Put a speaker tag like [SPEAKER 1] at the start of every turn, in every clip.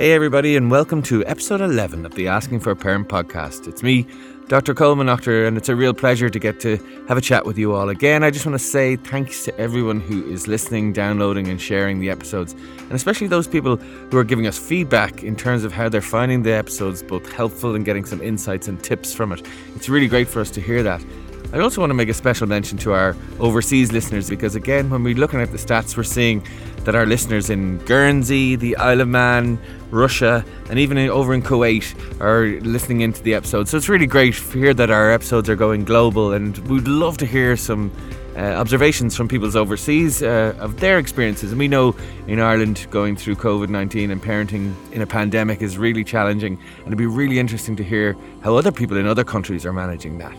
[SPEAKER 1] Hey, everybody, and welcome to episode 11 of the Asking for a Parent podcast. It's me, Dr. Colman Noctor, and it's a real pleasure to get to have a chat with you all again. I just want to say thanks to everyone who is listening, downloading, and sharing the episodes, and especially those people who are giving us feedback in terms of how they're finding the episodes both helpful and getting some insights and tips from it. It's really great for us to hear that. I also want to make a special mention to our overseas listeners because, again, when we're looking at the stats, we're seeing that our listeners in Guernsey, the Isle of Man, Russia, and even over in Kuwait are listening into the episode. So it's really great to hear that our episodes are going global, and we'd love to hear some. Uh, observations from people's overseas uh, of their experiences. And we know in Ireland going through COVID 19 and parenting in a pandemic is really challenging. And it'd be really interesting to hear how other people in other countries are managing that.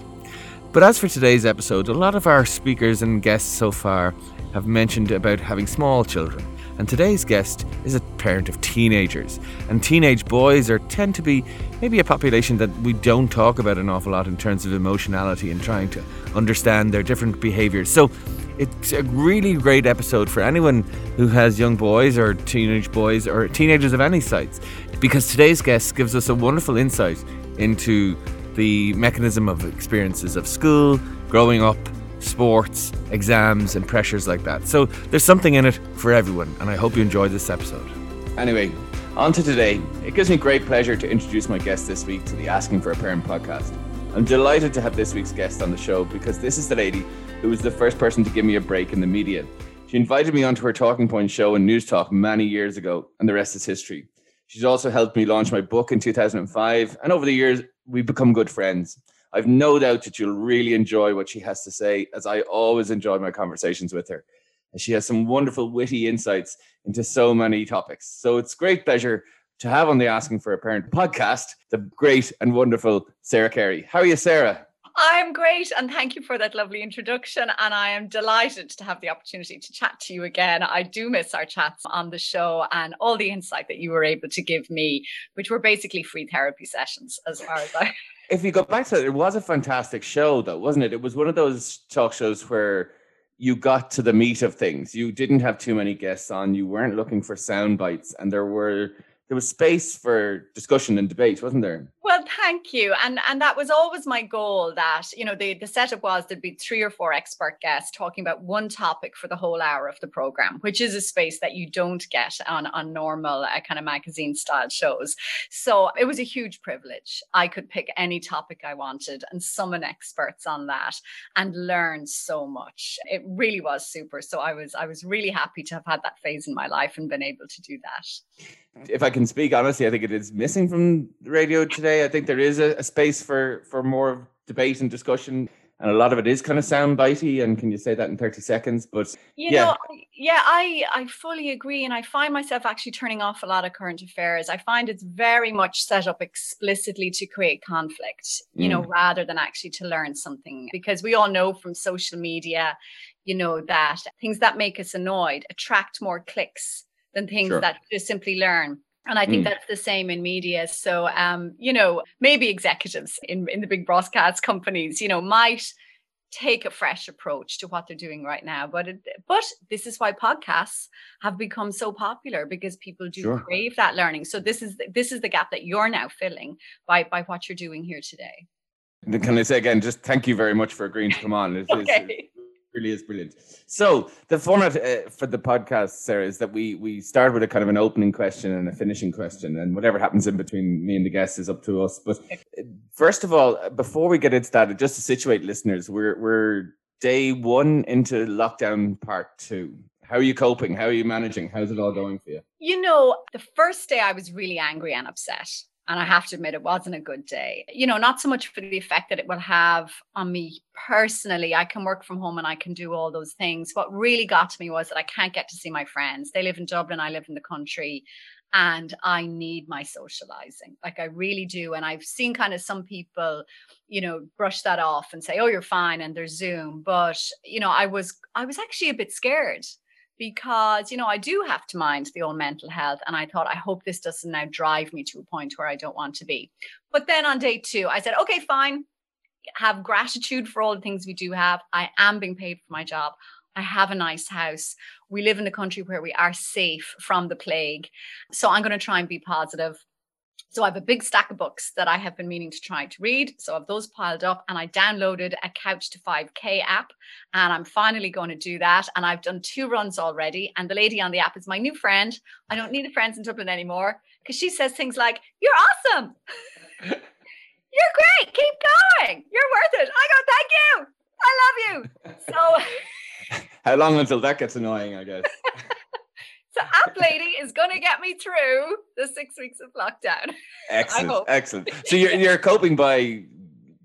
[SPEAKER 1] But as for today's episode, a lot of our speakers and guests so far have mentioned about having small children. And today's guest is a parent of teenagers. And teenage boys are tend to be maybe a population that we don't talk about an awful lot in terms of emotionality and trying to understand their different behaviors. So it's a really great episode for anyone who has young boys or teenage boys or teenagers of any size because today's guest gives us a wonderful insight into the mechanism of experiences of school, growing up, sports, exams, and pressures like that. So there's something in it for everyone, and I hope you enjoy this episode. Anyway, on to today. It gives me great pleasure to introduce my guest this week to the Asking for a Parent podcast. I'm delighted to have this week's guest on the show because this is the lady who was the first person to give me a break in the media. She invited me onto her Talking Point show and Newstalk many years ago, and the rest is history. She's also helped me launch my book in 2005, and over the years, we've become good friends. I've no doubt that you'll really enjoy what she has to say, as I always enjoy my conversations with her. And she has some wonderful, witty insights into so many topics. So it's great pleasure to have on the Asking for a Parent podcast the great and wonderful Sarah Carey. How are you, Sarah?
[SPEAKER 2] I'm great, and thank you for that lovely introduction. And I am delighted to have the opportunity to chat to you again. I do miss our chats on the show and all the insight that you were able to give me, which were basically free therapy sessions, as far as I.
[SPEAKER 1] If you go back to it, it was a fantastic show, though, wasn't it? It was one of those talk shows where you got to the meat of things. You didn't have too many guests on. You weren't looking for sound bites, and there were there was space for discussion and debate, wasn't there?
[SPEAKER 2] Well, thank you. And and that was always my goal that, you know, the, the setup was there'd be three or four expert guests talking about one topic for the whole hour of the program, which is a space that you don't get on, on normal uh, kind of magazine style shows. So it was a huge privilege. I could pick any topic I wanted and summon experts on that and learn so much. It really was super. So I was I was really happy to have had that phase in my life and been able to do that
[SPEAKER 1] if I can speak honestly, I think it is missing from radio today. I think there is a, a, space for for more debate and discussion, and a lot of it is kind of sound bitey. And can you say that in thirty seconds? But
[SPEAKER 2] you yeah. know, yeah, I I fully agree, and I find myself actually turning off a lot of current affairs. I find it's very much set up explicitly to create conflict, you mm. know, rather than actually to learn something. Because we all know from social media, you know, that things that make us annoyed attract more clicks than things sure. that just simply learn. And I think mm. that's the same in media. So, um, you know, maybe executives in, in the big broadcast companies, you know, might take a fresh approach to what they're doing right now. But it, but this is why podcasts have become so popular because people do sure. crave that learning. So this is this is the gap that you're now filling by by what you're doing here today.
[SPEAKER 1] Can I say again, just thank you very much for agreeing to come on. It's, okay. It's, really is brilliant. So the format uh, for the podcast, Sarah, is that we we start with a kind of an opening question and a finishing question, and whatever happens in between me and the guests is up to us. But uh, first of all, before we get into that, just to situate listeners, we're we're day one into lockdown part two. How are you coping? How are you managing? How's it all going for you?
[SPEAKER 2] You know, the first day I was really angry and upset. And I have to admit, it wasn't a good day. You know, not so much for the effect that it will have on me personally. I can work from home and I can do all those things. What really got to me was that I can't get to see my friends. They live in Dublin, I live in the country, and I need my socializing. Like I really do. And I've seen kind of some people, you know, brush that off and say, oh, you're fine, and there's Zoom. But, you know, I was, I was actually a bit scared because you know I do have to mind the own mental health and I thought I hope this doesn't now drive me to a point where I don't want to be. But then on day 2 I said okay fine have gratitude for all the things we do have. I am being paid for my job. I have a nice house. We live in a country where we are safe from the plague. So I'm going to try and be positive. So I have a big stack of books that I have been meaning to try to read. So I've those piled up and I downloaded a Couch to 5K app and I'm finally going to do that. And I've done two runs already. And the lady on the app is my new friend. I don't need the friends in Dublin anymore because she says things like, You're awesome. You're great. Keep going. You're worth it. I go, Thank you. I love you. So
[SPEAKER 1] how long until that gets annoying, I guess.
[SPEAKER 2] So App Lady is going to get me through the six weeks of lockdown.
[SPEAKER 1] Excellent, excellent. So you're you're coping by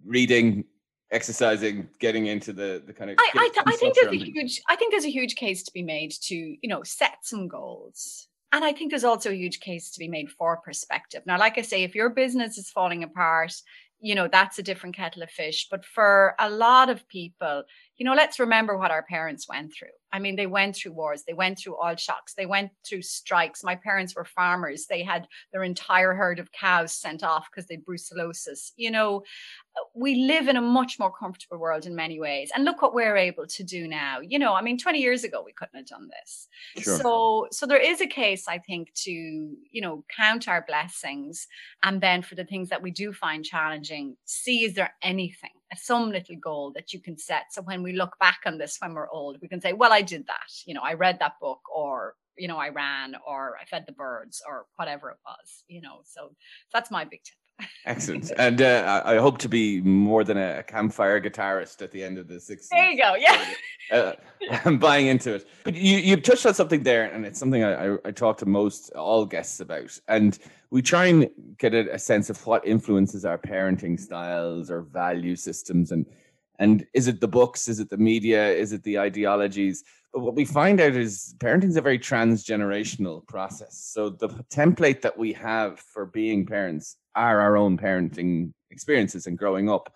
[SPEAKER 1] reading, exercising, getting into the the kind of.
[SPEAKER 2] I I, I think there's a huge I think there's a huge case to be made to you know set some goals. And I think there's also a huge case to be made for perspective. Now, like I say, if your business is falling apart, you know, that's a different kettle of fish. But for a lot of people, you know, let's remember what our parents went through. I mean, they went through wars, they went through oil shocks, they went through strikes. My parents were farmers. They had their entire herd of cows sent off because they had brucellosis. You know, we live in a much more comfortable world in many ways. And look what we're able to do now. You know, I mean, 20 years ago we couldn't have done this. Sure. So so there is a case, I think, to, you know, count our blessings and then for the things that we do find challenging, see is there anything some little goal that you can set. So when we look back on this when we're old, we can say, well, I did that. You know, I read that book or, you know, I ran or I fed the birds or whatever it was, you know. So that's my big tip.
[SPEAKER 1] Excellent. And uh, I hope to be more than a campfire guitarist at the end of the six.
[SPEAKER 2] There you go. Yeah.
[SPEAKER 1] Uh, I'm buying into it. But you, you touched on something there, and it's something I, I, I talk to most all guests about. And we try and get a, a sense of what influences our parenting styles or value systems. And, and is it the books? Is it the media? Is it the ideologies? What we find out is parenting is a very transgenerational process. So the template that we have for being parents are our own parenting experiences and growing up.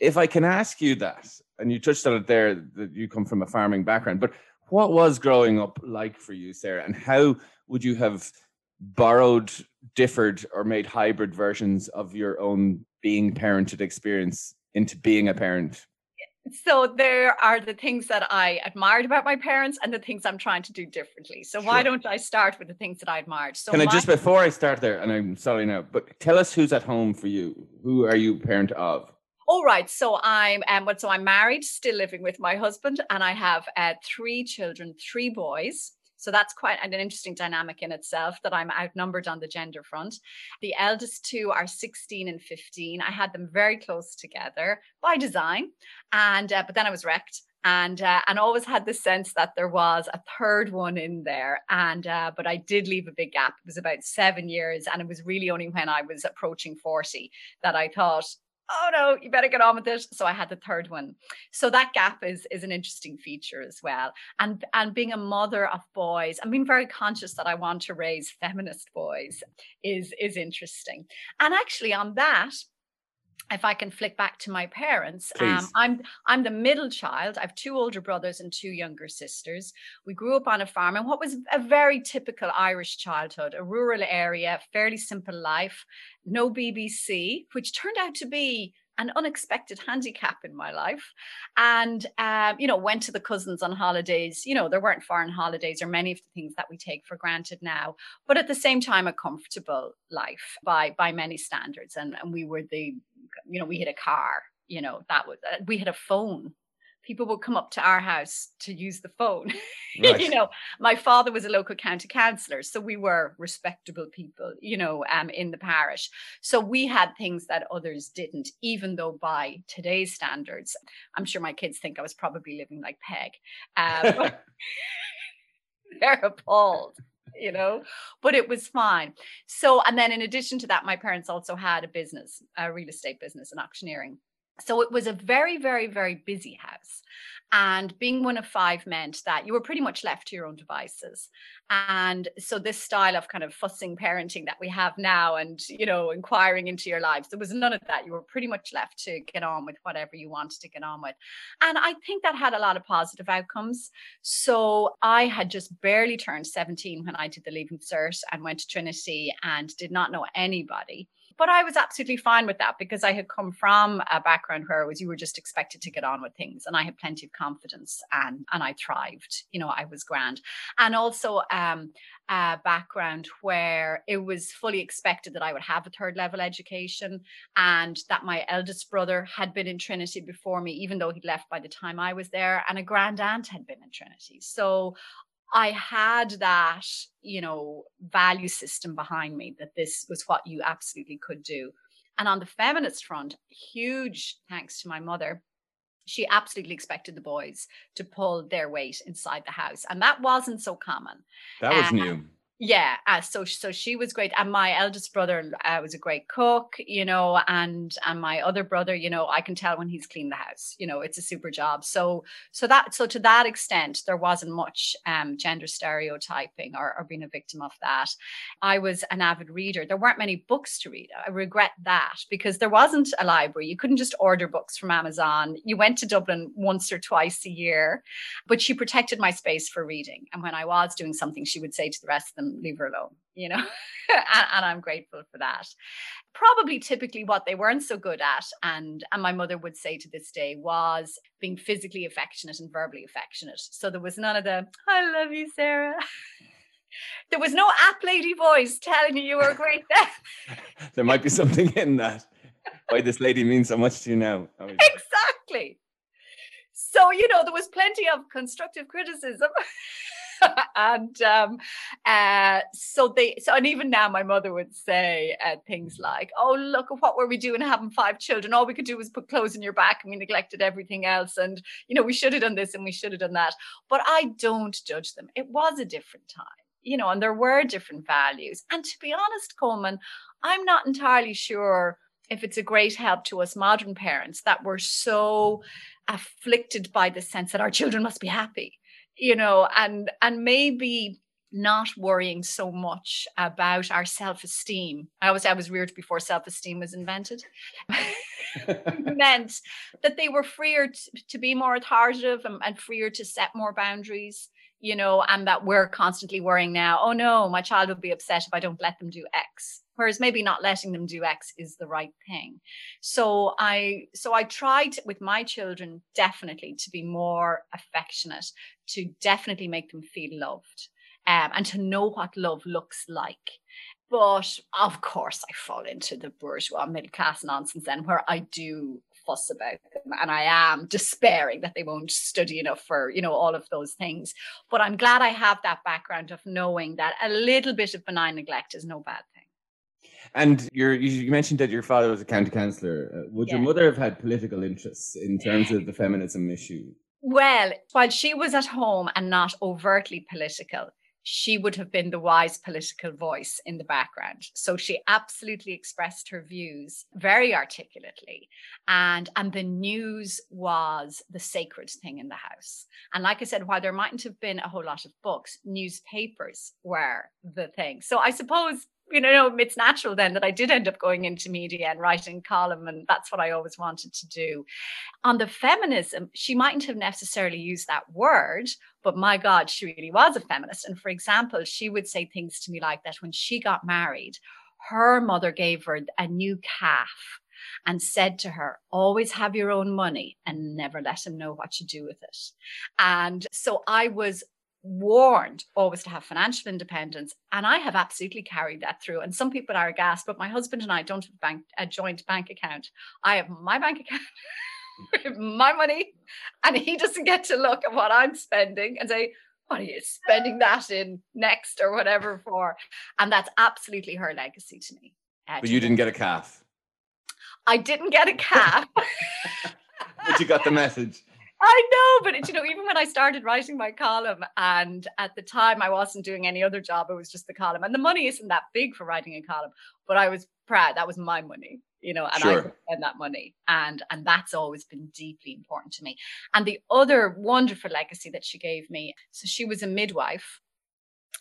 [SPEAKER 1] If I can ask you that, and you touched on it there, that you come from a farming background, but what was growing up like for you, Sarah, and how would you have borrowed, differed, or made hybrid versions of your own being parented experience into being a parent
[SPEAKER 2] so there are the things that I admired about my parents and the things I'm trying to do differently. So sure. why don't I start with the things that I admired? So
[SPEAKER 1] can I just before I start there, and I'm sorry now, but tell us who's at home for you. Who are you parent of?
[SPEAKER 2] All right. So I'm um, so I'm married, still living with my husband, and I have uh, three children, three boys. So that's quite an interesting dynamic in itself that I'm outnumbered on the gender front. The eldest two are 16 and 15. I had them very close together by design, and uh, but then I was wrecked and uh, and always had the sense that there was a third one in there and uh, but i did leave a big gap it was about seven years and it was really only when i was approaching 40 that i thought oh no, you better get on with it. So I had the third one. So that gap is is an interesting feature as well. And and being a mother of boys, I'm being very conscious that I want to raise feminist boys is is interesting. And actually on that, if I can flick back to my parents, um, I'm I'm the middle child. I have two older brothers and two younger sisters. We grew up on a farm, and what was a very typical Irish childhood, a rural area, fairly simple life, no BBC, which turned out to be an unexpected handicap in my life and um, you know went to the cousins on holidays you know there weren't foreign holidays or many of the things that we take for granted now but at the same time a comfortable life by by many standards and, and we were the you know we had a car you know that was uh, we had a phone people would come up to our house to use the phone. Right. you know, my father was a local county councillor, so we were respectable people, you know, um, in the parish. So we had things that others didn't, even though by today's standards, I'm sure my kids think I was probably living like Peig. Um, they're appalled you know but it was fine so and then in addition to that my parents also had a business a real estate business and auctioneering so it was a very, very, very busy house. And being one of five meant that you were pretty much left to your own devices. And so this style of kind of fussing parenting that we have now and, you know, inquiring into your lives, there was none of that. You were pretty much left to get on with whatever you wanted to get on with. And I think that had a lot of positive outcomes. So I had just barely turned 17 when I did the Leaving Cert and went to Trinity and did not know anybody But I was absolutely fine with that because I had come from a background where it was you were just expected to get on with things and I had plenty of confidence and and I thrived. You know, I was grand. And also um a background where it was fully expected that I would have a third level education and that my eldest brother had been in Trinity before me, even though he'd left by the time I was there, and a grand aunt had been in Trinity. So I had that, you know, value system behind me that this was what you absolutely could do. And on the feminist front, huge thanks to my mother. She absolutely expected the boys to pull their weight inside the house. And that wasn't so common.
[SPEAKER 1] That was new
[SPEAKER 2] yeah uh, so so she was great and my eldest brother uh, was a great cook you know and and my other brother you know i can tell when he's cleaned the house you know it's a super job. So so that so to that extent there wasn't much um, gender stereotyping or, or being a victim of that. I was an avid reader. There weren't many books to read. I regret that because there wasn't a library. You couldn't just order books from amazon. You went to dublin once or twice a year but she protected my space for reading. And when i was doing something she would say to the rest of them them leave her alone you know? And, and, i'm grateful for that. Probably typically what they weren't so good at and and my mother would say to this day was being physically affectionate and verbally affectionate. So there was none of the i love you sarah. There was no app lady voice telling you you were great
[SPEAKER 1] there might be something in that. Why this lady means so much to you now.
[SPEAKER 2] Exactly. So you know there was plenty of constructive criticism and um, uh, so they so and even now my mother would say uh, things like oh look what were we doing having five children? All we could do was put clothes in your back and we neglected everything else and you know we should have done this and we should have done that. But i don't judge them. It was a different time you know and there were different values. And to be honest colman i'm not entirely sure if it's a great help to us modern parents that we're so afflicted by the sense that our children must be happy you know and and maybe not worrying so much about our self-esteem. I always I was reared before self-esteem was invented. meant that they were freer to, to be more authoritative and, and, freer to set more boundaries, you know, and that we're constantly worrying now, oh no, my child will be upset if I don't let them do X. Whereas maybe not letting them do X is the right thing. So I so I tried with my children definitely to be more affectionate, to definitely make them feel loved um, and to know what love looks like. But of course, I fall into the bourgeois middle class nonsense then, where I do fuss about them and I am despairing that they won't study enough for, you know, all of those things. But I'm glad I have that background of knowing that a little bit of benign neglect is no bad thing.
[SPEAKER 1] And you mentioned that your father was a county councillor. Uh, would yeah. your mother have had political interests in terms of the feminism issue?
[SPEAKER 2] Well, while she was at home and not overtly political, she would have been the wise political voice in the background. So she absolutely expressed her views very articulately. And, and the news was the sacred thing in the house. And like I said, while there mightn't have been a whole lot of books, newspapers were the thing. So I suppose you know, it's natural then that I did end up going into media and writing column, and that's what I always wanted to do. On the feminism, she mightn't have necessarily used that word, but my God, she really was a feminist. And for example, she would say things to me like that when she got married, her mother gave her a new calf and said to her, always have your own money and never let him know what you do with it. And so I was warned always to have financial independence. And I have absolutely carried that through. And some people are aghast, but my husband and I don't have bank, a joint bank account. I have my bank account, my money, and he doesn't get to look at what I'm spending and say, what are you spending that in next or whatever for? And that's absolutely her legacy to me.
[SPEAKER 1] Uh, but you didn't get a calf.
[SPEAKER 2] I didn't get a calf.
[SPEAKER 1] but you got the message.
[SPEAKER 2] I know, but you know, even when I started writing my column, and at the time I wasn't doing any other job, it was just the column, and the money isn't that big for writing a column, but I was proud that was my money, you know, and sure. I could spend that money, and and that's always been deeply important to me. And the other wonderful legacy that she gave me, so she was a midwife,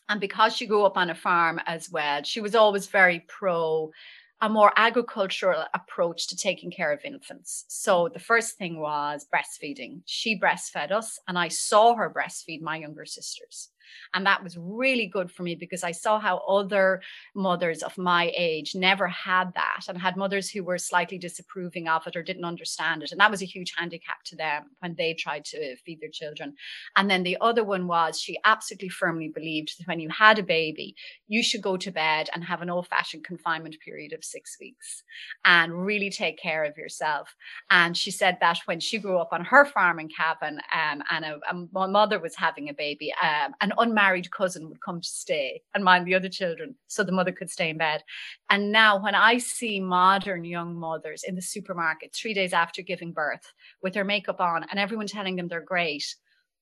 [SPEAKER 2] and because she grew up on a farm as well, she was always very pro a more agricultural approach to taking care of infants. So mm. the first thing was breastfeeding. She breastfed us, and I saw her breastfeed my younger sisters. And that was really good for me because I saw how other mothers of my age never had that and had mothers who were slightly disapproving of it or didn't understand it. And that was a huge handicap to them when they tried to feed their children. And then the other one was she absolutely firmly believed that when you had a baby, you should go to bed and have an old fashioned confinement period of six weeks and really take care of yourself. And she said that when she grew up on her farm in Cavan um, and a, a, my mother was having a baby, um, an unmarried cousin would come to stay and mind the other children so the mother could stay in bed. And now when I see modern young mothers in the supermarket three days after giving birth with their makeup on and everyone telling them they're great,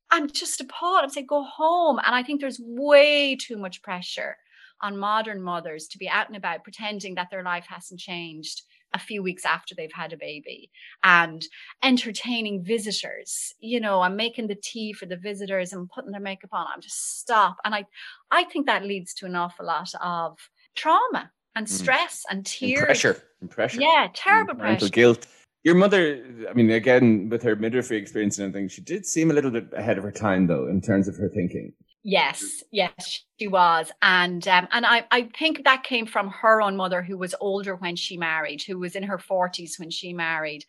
[SPEAKER 2] I'm just appalled. I'm saying, go home. And I think there's way too much pressure on modern mothers to be out and about pretending that their life hasn't changed a few weeks after they've had a baby and entertaining visitors. You know i'm making the tea for the visitors and putting their makeup on i'm just stop. And i i think that leads to an awful lot of trauma and mm. stress mm. and tears.
[SPEAKER 1] and pressure and pressure.
[SPEAKER 2] Yeah terrible and pressure.
[SPEAKER 1] guilt. Your mother i mean again with her midwifery experience and everything she did seem a little bit ahead of her time though in terms of her thinking
[SPEAKER 2] Yes, yes, she was, and um, and I I think that came from her own mother, who was older when she married, who was in her forties when she married,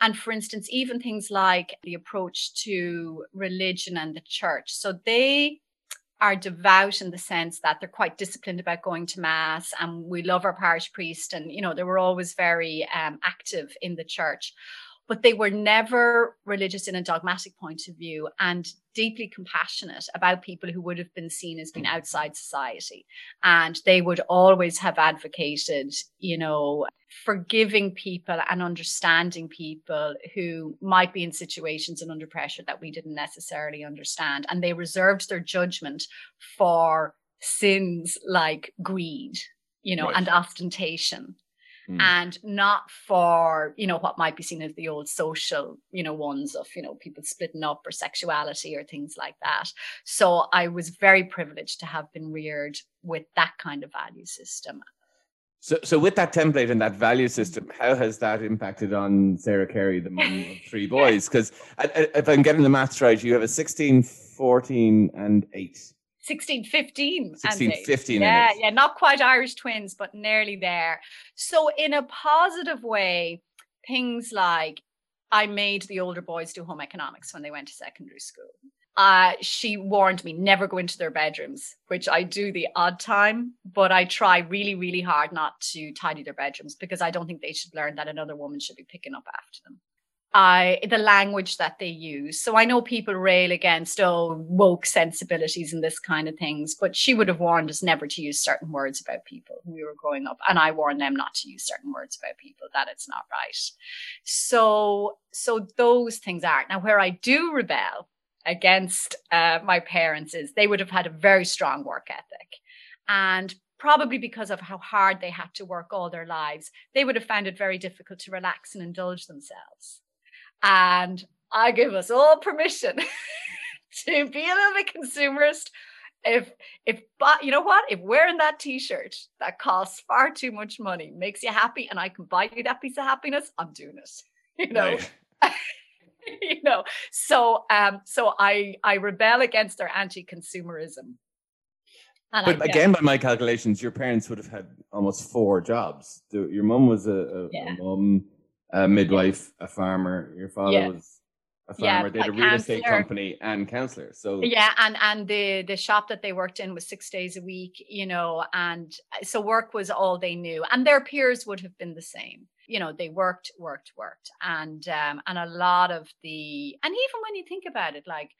[SPEAKER 2] and for instance, even things like the approach to religion and the church. So they are devout in the sense that they're quite disciplined about going to mass, and we love our parish priest, and you know they were always very um, active in the church but they were never religious in a dogmatic point of view and deeply compassionate about people who would have been seen as being outside society. And they would always have advocated, you know, forgiving people and understanding people who might be in situations and under pressure that we didn't necessarily understand. And they reserved their judgment for sins like greed, you know, right. and ostentation mm. and not for you know what might be seen as the old social you know ones of you know people splitting up or sexuality or things like that so i was very privileged to have been reared with that kind of value system
[SPEAKER 1] so, so with that template and that value system, how has that impacted on Sarah Carey, the mum of three boys? Because if I'm getting the maths right, you have a 16, 14, and 8.
[SPEAKER 2] 16, 15.
[SPEAKER 1] 16, 15.
[SPEAKER 2] Yeah, yeah, not quite Irish twins, but nearly there. So, in a positive way, things like I made the older boys do home economics when they went to secondary school. Uh, she warned me never go into their bedrooms, which I do the odd time, but I try really, really hard not to tidy their bedrooms because I don't think they should learn that another woman should be picking up after them. The language that they use. So I know people rail against oh woke sensibilities and this kind of things, but she would have warned us never to use certain words about people when we were growing up, and I warned them not to use certain words about people that it's not right. So so those things are now where I do rebel against uh, my parents is they would have had a very strong work ethic, and probably because of how hard they had to work all their lives, they would have found it very difficult to relax and indulge themselves. And I give us all permission to be a little bit consumerist. If if but you know what? If wearing that t-shirt that costs far too much money makes you happy and I can buy you that piece of happiness, I'm doing it. You know. Right. you know. So um so I I rebel against their anti-consumerism.
[SPEAKER 1] And but again, by my calculations, your parents would have had almost four jobs. Your mum was a, a, yeah. a mum a midwife, a farmer. Your father yeah. was a farmer. Yeah, they had a real estate company and counselor. So
[SPEAKER 2] yeah, and and the the shop that they worked in was six days a week. You know, and uh, so work was all they knew, and their peers would have been the same. You know, they worked, worked, worked, and um, and a lot of the and even when you think about it, like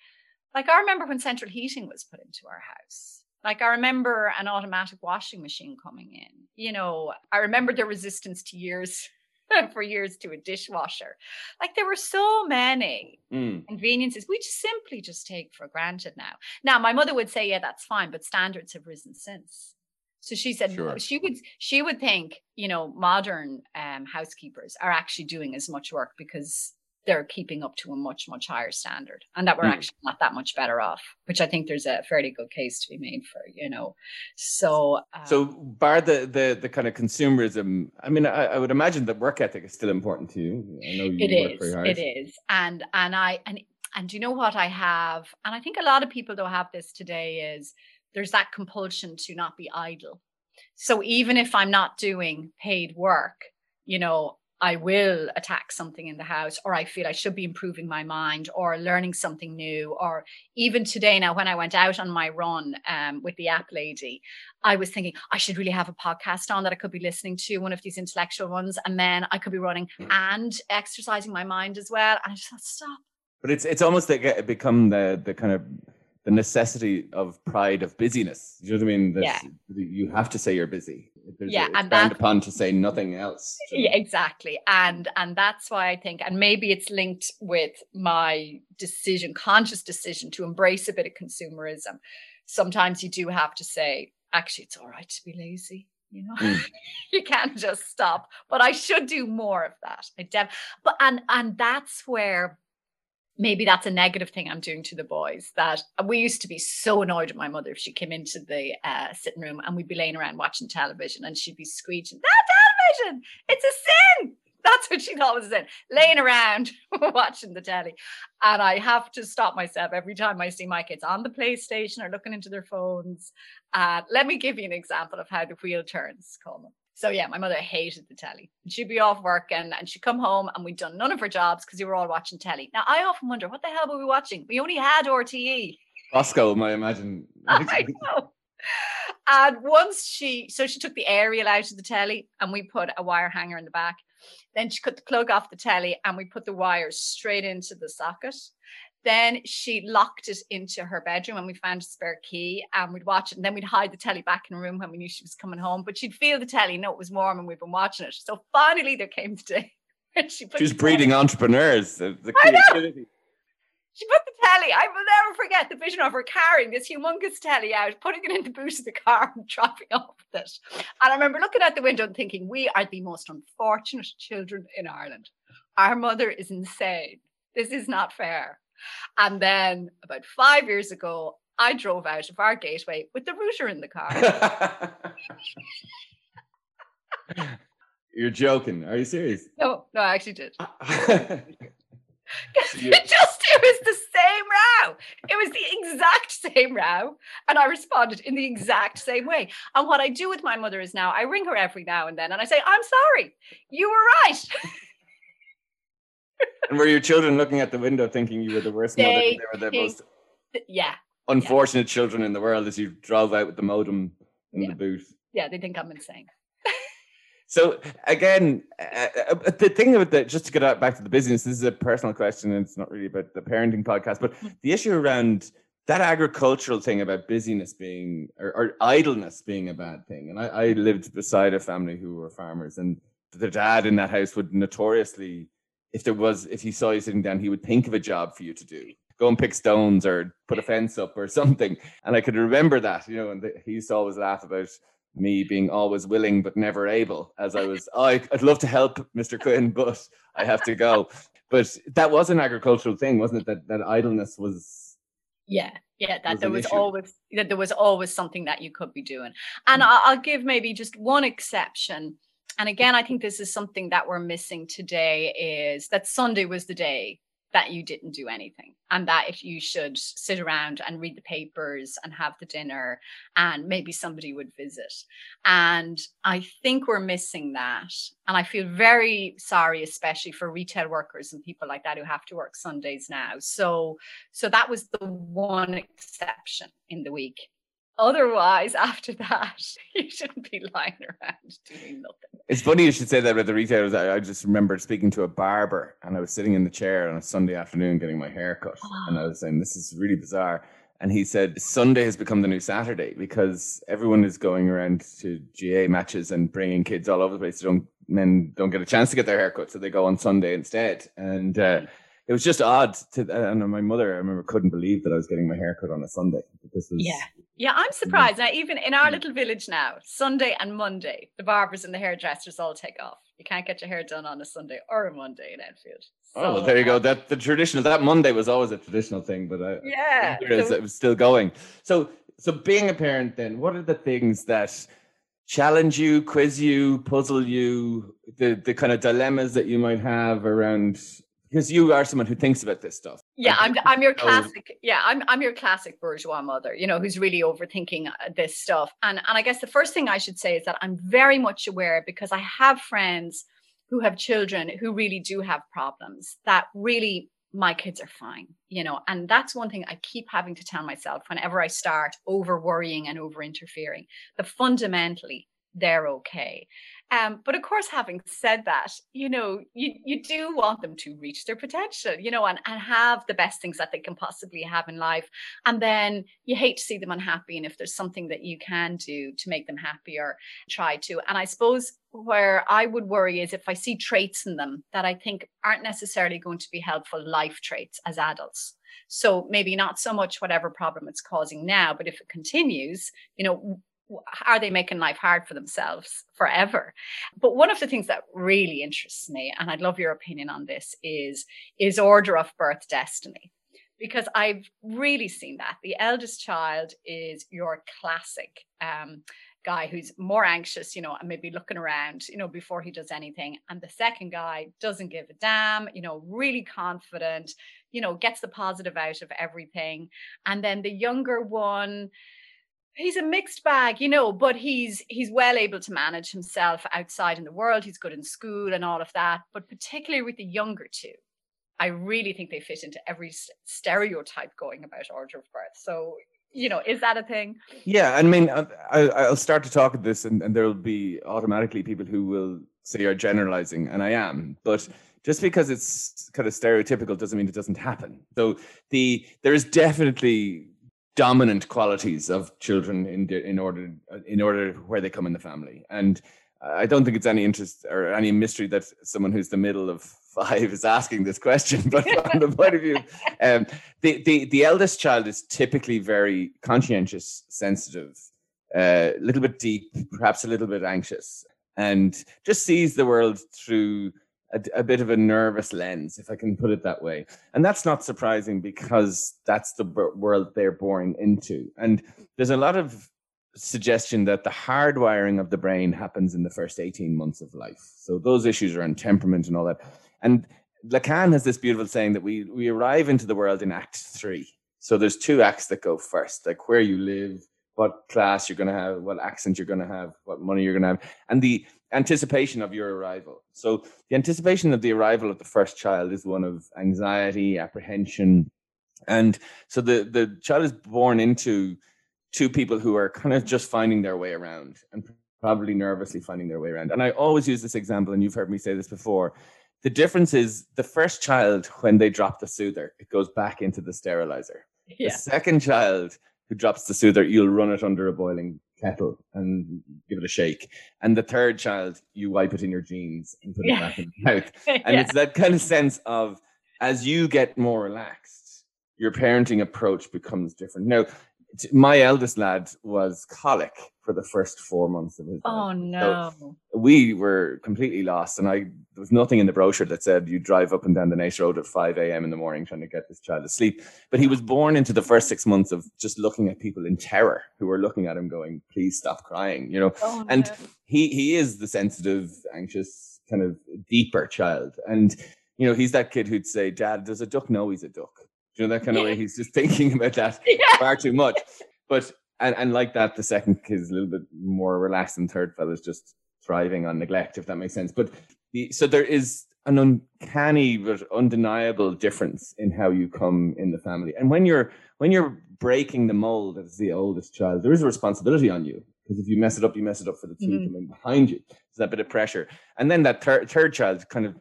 [SPEAKER 2] like I remember when central heating was put into our house. Like I remember an automatic washing machine coming in. You know, I remember the resistance to years for years to a dishwasher. Like there were so many mm. conveniences we just simply just take for granted now. Now, my mother would say, "Yeah, that's fine," but standards have risen since. So she said sure. she would she would think you know modern um, housekeepers are actually doing as much work because they're keeping up to a much much higher standard and that we're mm. actually not that much better off which i think there's a fairly good case to be made for you know so
[SPEAKER 1] um, so bar the, the the kind of consumerism i mean I, I, would imagine that work ethic is still important to you i know you work very hard.
[SPEAKER 2] it is it is and and i and And you know what I have? And I think a lot of people don't have this today is there's that compulsion to not be idle. So even if I'm not doing paid work, you know, I will attack something in the house, or I feel I should be improving my mind or learning something new. Or even today, now, when I went out on my run um, with the app lady, I was thinking I should really have a podcast on that I could be listening to, one of these intellectual ones, and then I could be running mm. and exercising my mind as well. And I just thought, stop.
[SPEAKER 1] But it's it's almost like become the the kind of the necessity of pride of busyness. You know what I mean?
[SPEAKER 2] yeah.
[SPEAKER 1] You have to say you're busy.
[SPEAKER 2] There's yeah,
[SPEAKER 1] a, and that, upon to say nothing else.
[SPEAKER 2] Yeah, exactly. And and that's why I think, and maybe it's linked with my decision, conscious decision to embrace a bit of consumerism. Sometimes you do have to say, actually, it's all right to be lazy. You know, mm. you can't just stop. But I should do more of that. I def- but and and that's where maybe that's a negative thing I'm doing to the boys. That we used to be so annoyed at my mother if she came into the uh, sitting room and we'd be laying around watching television and she'd be screeching, "That television! It's a sin!" That's what she'd always say, laying around watching the telly. And I have to stop myself every time I see my kids on the PlayStation or looking into their phones. Uh, let me give you an example of how the wheel turns, Colman. So yeah, my mother hated the telly. She'd be off work and, and she'd come home and we'd done none of her jobs because we were all watching telly. Now I often wonder what the hell were we watching? We only had RTE.
[SPEAKER 1] Bosco, I imagine.
[SPEAKER 2] I know. And once she, so she took the aerial out of the telly and we put a wire hanger in the back. Then she cut the plug off the telly and we put the wires straight into the socket. Then she locked it into her bedroom and we found a spare key and we'd watch it. And then we'd hide the telly back in her room when we knew she was coming home. But she'd feel the telly, know it was warm and we'd been watching it. So finally there came the day when she
[SPEAKER 1] put She was breeding telly. entrepreneurs. The, the creativity.
[SPEAKER 2] She put the telly, I will never forget the vision of her carrying this humongous telly out, putting it in the boot of the car and dropping off with it. And I remember looking out the window and thinking, we are the most unfortunate children in Ireland. Our mother is insane. This is not fair. And then about five years ago, I drove out of our gateway with the router in the car.
[SPEAKER 1] You're joking. Are you serious?
[SPEAKER 2] No, no, I actually did. it just it was the same row. It was the exact same row. And I responded in the exact same way. And what I do with my mother is now I ring her every now and then and I say, I'm sorry, you were right
[SPEAKER 1] and were your children looking at the window thinking you were the worst they mother? They were the most
[SPEAKER 2] yeah
[SPEAKER 1] unfortunate yeah. children in the world as you drove out with the modem in
[SPEAKER 2] yeah.
[SPEAKER 1] the booth.
[SPEAKER 2] Yeah, they think I'm insane.
[SPEAKER 1] so again, uh, uh, the thing about the just to get back to the business, this is a personal question, and it's not really about the parenting podcast, but mm. the issue around that agricultural thing about busyness being or, or idleness being a bad thing. And I, I lived beside a family who were farmers, and the dad in that house would notoriously if there was if he saw you sitting down, he would think of a job for you to do. Go and pick stones or put a fence up or something. And I could remember that, you know, and the, he used to always laugh about me being always willing but never able as I was oh, I, would love to help Mr. Quinn but I have to go but that was an agricultural thing wasn't it that that idleness was
[SPEAKER 2] yeah yeah that was there was issue. always that there was always something that you could be doing and mm. I'll give maybe just one exception and again i think this is something that we're missing today is that sunday was the day that you didn't do anything and that if you should sit around and read the papers and have the dinner and maybe somebody would visit. And i think we're missing that. And i feel very sorry especially for retail workers and people like that who have to work sundays now. So so that was the one exception in the week Otherwise, after that, you shouldn't be lying around doing nothing.
[SPEAKER 1] It's funny you should say that about the retailers. I, just remember speaking to a barber and I was sitting in the chair on a Sunday afternoon getting my hair cut. Oh. And I was saying, this is really bizarre. And he said, Sunday has become the new Saturday because everyone is going around to GAA matches and bringing kids all over the place. Don't, men don't get a chance to get their hair cut, so they go on Sunday instead. And uh, it was just odd to, and my mother, I remember, couldn't believe that I was getting my hair cut on a Sunday. This was,
[SPEAKER 2] yeah. Yeah, I'm surprised. Now, even in our hmm. little village now, Sunday and Monday, the barbers and the hairdressers all take off. You can't get your hair done on a Sunday or a Monday in Enfield.
[SPEAKER 1] Oh, so, oh, well, there you go. That the traditional that Monday was always a traditional thing, but I,
[SPEAKER 2] yeah,
[SPEAKER 1] so, it uh, was still going. So, so being a parent, then, what are the things that challenge you, quiz you, puzzle you, the the kind of dilemmas that you might have around because you are someone who thinks about this stuff.
[SPEAKER 2] Yeah, I'm I'm your classic. Yeah, I'm I'm your classic bourgeois mother. You know, who's really overthinking uh, this stuff. And and I guess the first thing I should say is that I'm very much aware because I have friends who have children who really do have problems that really my kids are fine, you know, and that's one thing I keep having to tell myself whenever I start over worrying and over interfering, that fundamentally they're okay. Um, but of course, having said that, you know, you, you do want them to reach their potential, you know, and, and have the best things that they can possibly have in life. And then you hate to see them unhappy. And if there's something that you can do to make them happier, try to. And I suppose where I would worry is if I see traits in them that I think aren't necessarily going to be helpful life traits as adults. So maybe not so much whatever problem it's causing now, but if it continues, you know, are they making life hard for themselves forever. But one of the things that really interests me and i'd love your opinion on this is is order of birth destiny. Because i've really seen that. The eldest child is your classic um, guy who's more anxious you know and maybe looking around you know before he does anything. And the second guy doesn't give a damn you know really confident you know gets the positive out of everything. And then the younger one he's a mixed bag you know but he's he's well able to manage himself outside in the world. He's good in school and all of that but particularly with the younger two i really think they fit into every stereotype going about order of birth. So you know is that a thing?
[SPEAKER 1] Yeah i mean uh, I, will start to talk at this and, and there will be automatically people who will say you're generalizing and i am but just because it's kind of stereotypical doesn't mean it doesn't happen. So the there is definitely dominant qualities of children in in order in order where they come in the family. And I don't think it's any interest or any mystery that someone who's the middle of five is asking this question, but from the point of view, um, the, the the eldest child is typically very conscientious, sensitive, a uh, little bit deep, perhaps a little bit anxious, and just sees the world through a, a, bit of a nervous lens, if I can put it that way. And that's not surprising because that's the world they're born into. And there's a lot of suggestion that the hardwiring of the brain happens in the first 18 months of life. So those issues around temperament and all that. And Lacan has this beautiful saying that we, we arrive into the world in act three. So there's two acts that go first, like where you live, what class you're going to have, what accent you're going to have, what money you're going to have, and the anticipation of your arrival. So the anticipation of the arrival of the first child is one of anxiety, apprehension, and so the the child is born into two people who are kind of just finding their way around and probably nervously finding their way around. And I always use this example, and you've heard me say this before. The difference is the first child, when they drop the soother, it goes back into the sterilizer. Yeah. The second child who drops the soother, you'll run it under a boiling kettle and give it a shake. And the third child, you wipe it in your jeans and put yeah. it back in the mouth. And yeah. it's that kind of sense of as you get more relaxed, your parenting approach becomes different. Now, my eldest lad was colic for the first four months of his
[SPEAKER 2] oh, life. Oh no! So
[SPEAKER 1] we were completely lost, and I there was nothing in the brochure that said you drive up and down the Naas Road at five a.m. in the morning trying to get this child to sleep. But he was born into the first six months of just looking at people in terror who were looking at him, going, "Please stop crying," you know. Oh, no. And he he is the sensitive, anxious, kind of deeper child, and you know he's that kid who'd say, "Dad, does a duck know he's a duck?" You know that kind of way he's just thinking about that yeah. far too much but and, and like that, the second kid is a little bit more relaxed, and third fella's just thriving on neglect, if that makes sense. But the, so there is an uncanny but undeniable difference in how you come in the family. And when you're when you're breaking the mold as the oldest child, there is a responsibility on you because if you mess it up, you mess it up for the 2 mm-hmm. coming behind you. There's that bit of pressure. And then that third child kind of,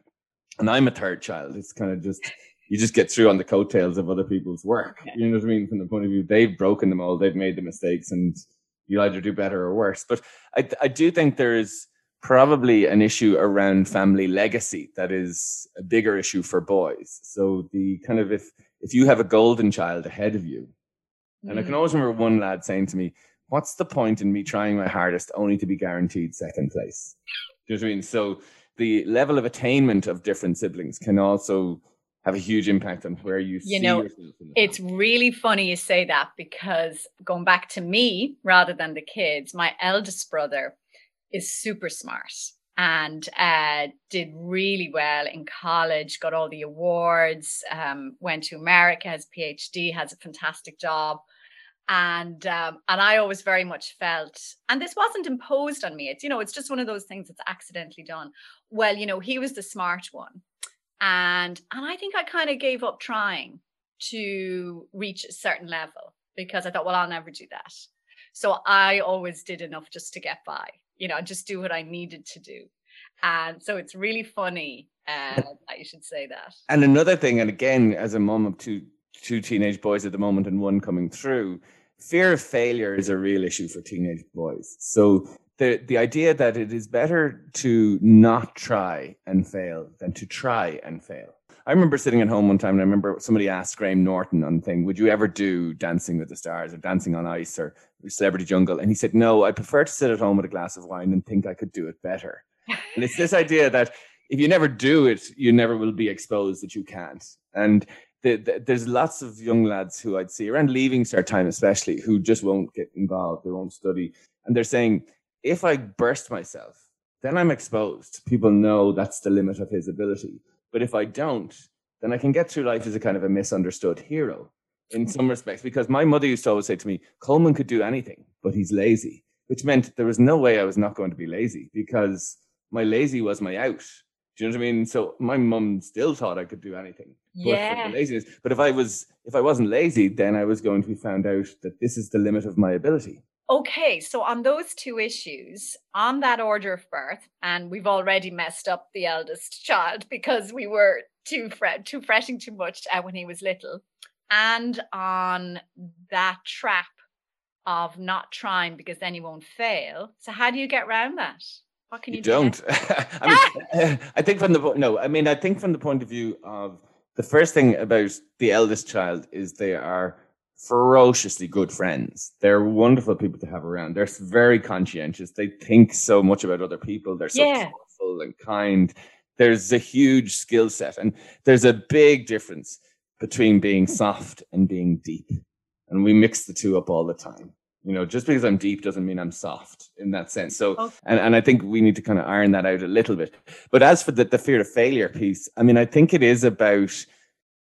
[SPEAKER 1] and I'm a third child. It's kind of just you just get through on the coattails of other people's work. You know what I mean? From the point of view, they've broken them all, they've made the mistakes, and you either do better or worse. But I, I do think there is probably an issue around family legacy that is a bigger issue for boys. So the kind of if if you have a golden child ahead of you, mm. and I can mm. always remember one lad saying to me, "What's the point in me trying my hardest only to be guaranteed second place?" Do you know what I mean? So the level of attainment of different siblings can also have a huge impact on where you, you know
[SPEAKER 2] it's really funny you say that because going back to me rather than the kids my eldest brother is super smart and uh, did really well in college, got all the awards, um, went to America, has PhD, has a fantastic job. And um, and I always very much felt, and this wasn't imposed on me. It's you know, it's just one of those things that's accidentally done. Well, you know, he was the smart one, and and I think I kind of gave up trying to reach a certain level because I thought, well, I'll never do that. So I always did enough just to get by you know, just do what I needed to do. And so it's really funny uh, that you should say that.
[SPEAKER 1] And another thing, and again, as a mom of two two teenage boys at the moment and one coming through, fear of failure is a real issue for teenage boys. So the the idea that it is better to not try and fail than to try and fail. I remember sitting at home one time and I remember somebody asked Graham Norton on thing, would you ever do Dancing with the Stars or Dancing on Ice or Celebrity Jungle? And he said, no, I prefer to sit at home with a glass of wine and think I could do it better. and it's this idea that if you never do it, you never will be exposed that you can't. And the, the, there's lots of young lads who I'd see around leaving cert time, especially, who just won't get involved, they won't study. And they're saying, if I burst myself, then I'm exposed. People know that's the limit of his ability. But if I don't, then I can get through life as a kind of a misunderstood hero in some respects. Because my mother used to always say to me, Colman could do anything, but he's lazy, which meant there was no way I was not going to be lazy because my lazy was my out. Do you know what I mean? So my mum still thought I could do anything.
[SPEAKER 2] Yeah.
[SPEAKER 1] laziness. But if I was if I wasn't lazy, then I was going to be found out that this is the limit of my ability.
[SPEAKER 2] Okay, so on those two issues, on that order of birth, and we've already messed up the eldest child because we were too fret, too fretting too much uh, when he was little, and on that trap of not trying because then you won't fail. So how do you get around that? What can you,
[SPEAKER 1] you
[SPEAKER 2] do?
[SPEAKER 1] Don't. I mean, I think from the no, I mean, I think from the point of view of the first thing about the eldest child is they are ferociously good friends. They're wonderful people to have around. They're very conscientious. They think so much about other people. They're so
[SPEAKER 2] yeah.
[SPEAKER 1] thoughtful and kind. There's a huge skill set, and there's a big difference between being hmm. soft and being deep. And we mix the two up all the time. You know, just because I'm deep doesn't mean I'm soft in that sense. So, okay. and, and I think we need to kind of iron that out a little bit. But as for the, the fear of failure piece, I mean, I think it is about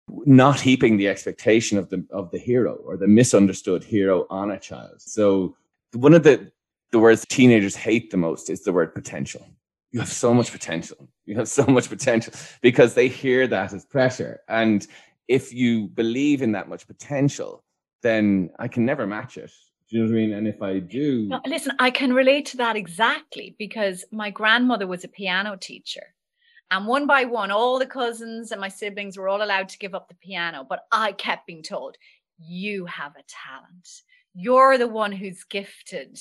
[SPEAKER 1] not heaping the expectation of the of the hero or the misunderstood hero on a child. So one of the the words teenagers hate the most is the word potential. You have so much potential. You have so much potential because they hear that as pressure. And if you believe in that much potential, then I can never match it. Do you know what I mean? And if I do.
[SPEAKER 2] No, listen, I can relate to that exactly because my grandmother was a piano teacher. And one by one, all the cousins and my siblings were all allowed to give up the piano. But I kept being told, you have a talent. You're the one who's gifted.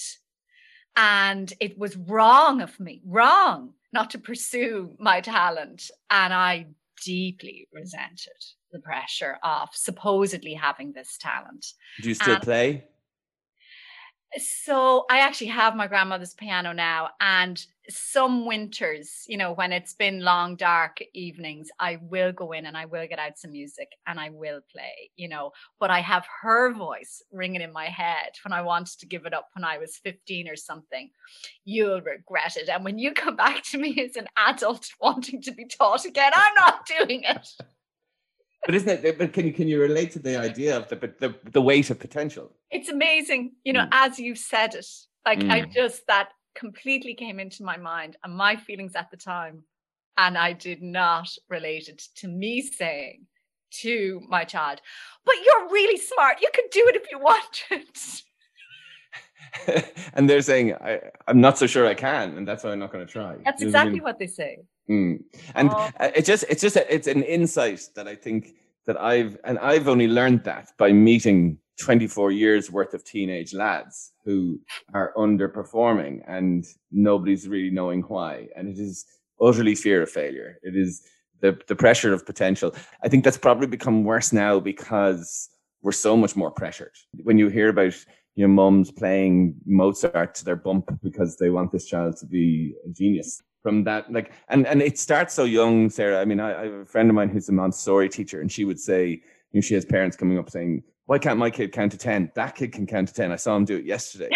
[SPEAKER 2] And it was wrong of me, wrong not to pursue my talent. And I deeply resented the pressure of supposedly having this talent.
[SPEAKER 1] Do you still and play?
[SPEAKER 2] So I actually have my grandmother's piano now, and some winters, you know, when it's been long, dark evenings, I will go in and I will get out some music and I will play, you know. But I have her voice ringing in my head when I wanted to give it up when I was 15 or something. You'll regret it. And when you come back to me as an adult wanting to be taught again, I'm not doing it.
[SPEAKER 1] but isn't it? But can you can you relate to the idea of the the, the weight of potential?
[SPEAKER 2] It's amazing, you know, mm. as you said it. Like mm. I just that completely came into my mind and my feelings at the time, and I did not relate it to me saying to my child, "But you're really smart. You can do it if you wanted."
[SPEAKER 1] and they're saying, I, am not so sure I can, and that's why I'm not going to try."
[SPEAKER 2] That's exactly what they say.
[SPEAKER 1] Mm. And oh. it just it's just a, it's an insight that I think that I've and I've only learned that by meeting 24 years worth of teenage lads who are underperforming and nobody's really knowing why. And it is utterly fear of failure. It is the the pressure of potential. I think that's probably become worse now because we're so much more pressured. When you hear about your mums playing mozart to their bump because they want this child to be a genius. From that like and and it starts so young sarah. I mean I, I, have a friend of mine who's a montessori teacher and she would say you know she has parents coming up saying why can't my kid count to 10 that kid can count to 10 i saw him do it yesterday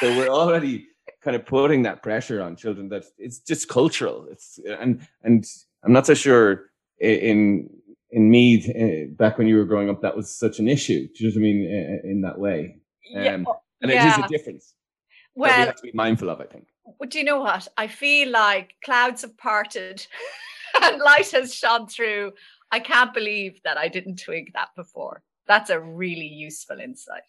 [SPEAKER 1] so we're already kind of putting that pressure on children that it's just cultural. It's and and I'm not so sure in in Meath uh, back when you were growing up that was such an issue. Do you know what I mean? In, in that way, um, yeah. and yeah. it is a difference. Well, we have to be mindful of. I think.
[SPEAKER 2] Do you know what? I feel like clouds have parted and light has shone through. I can't believe that I didn't twig that before. That's a really useful insight.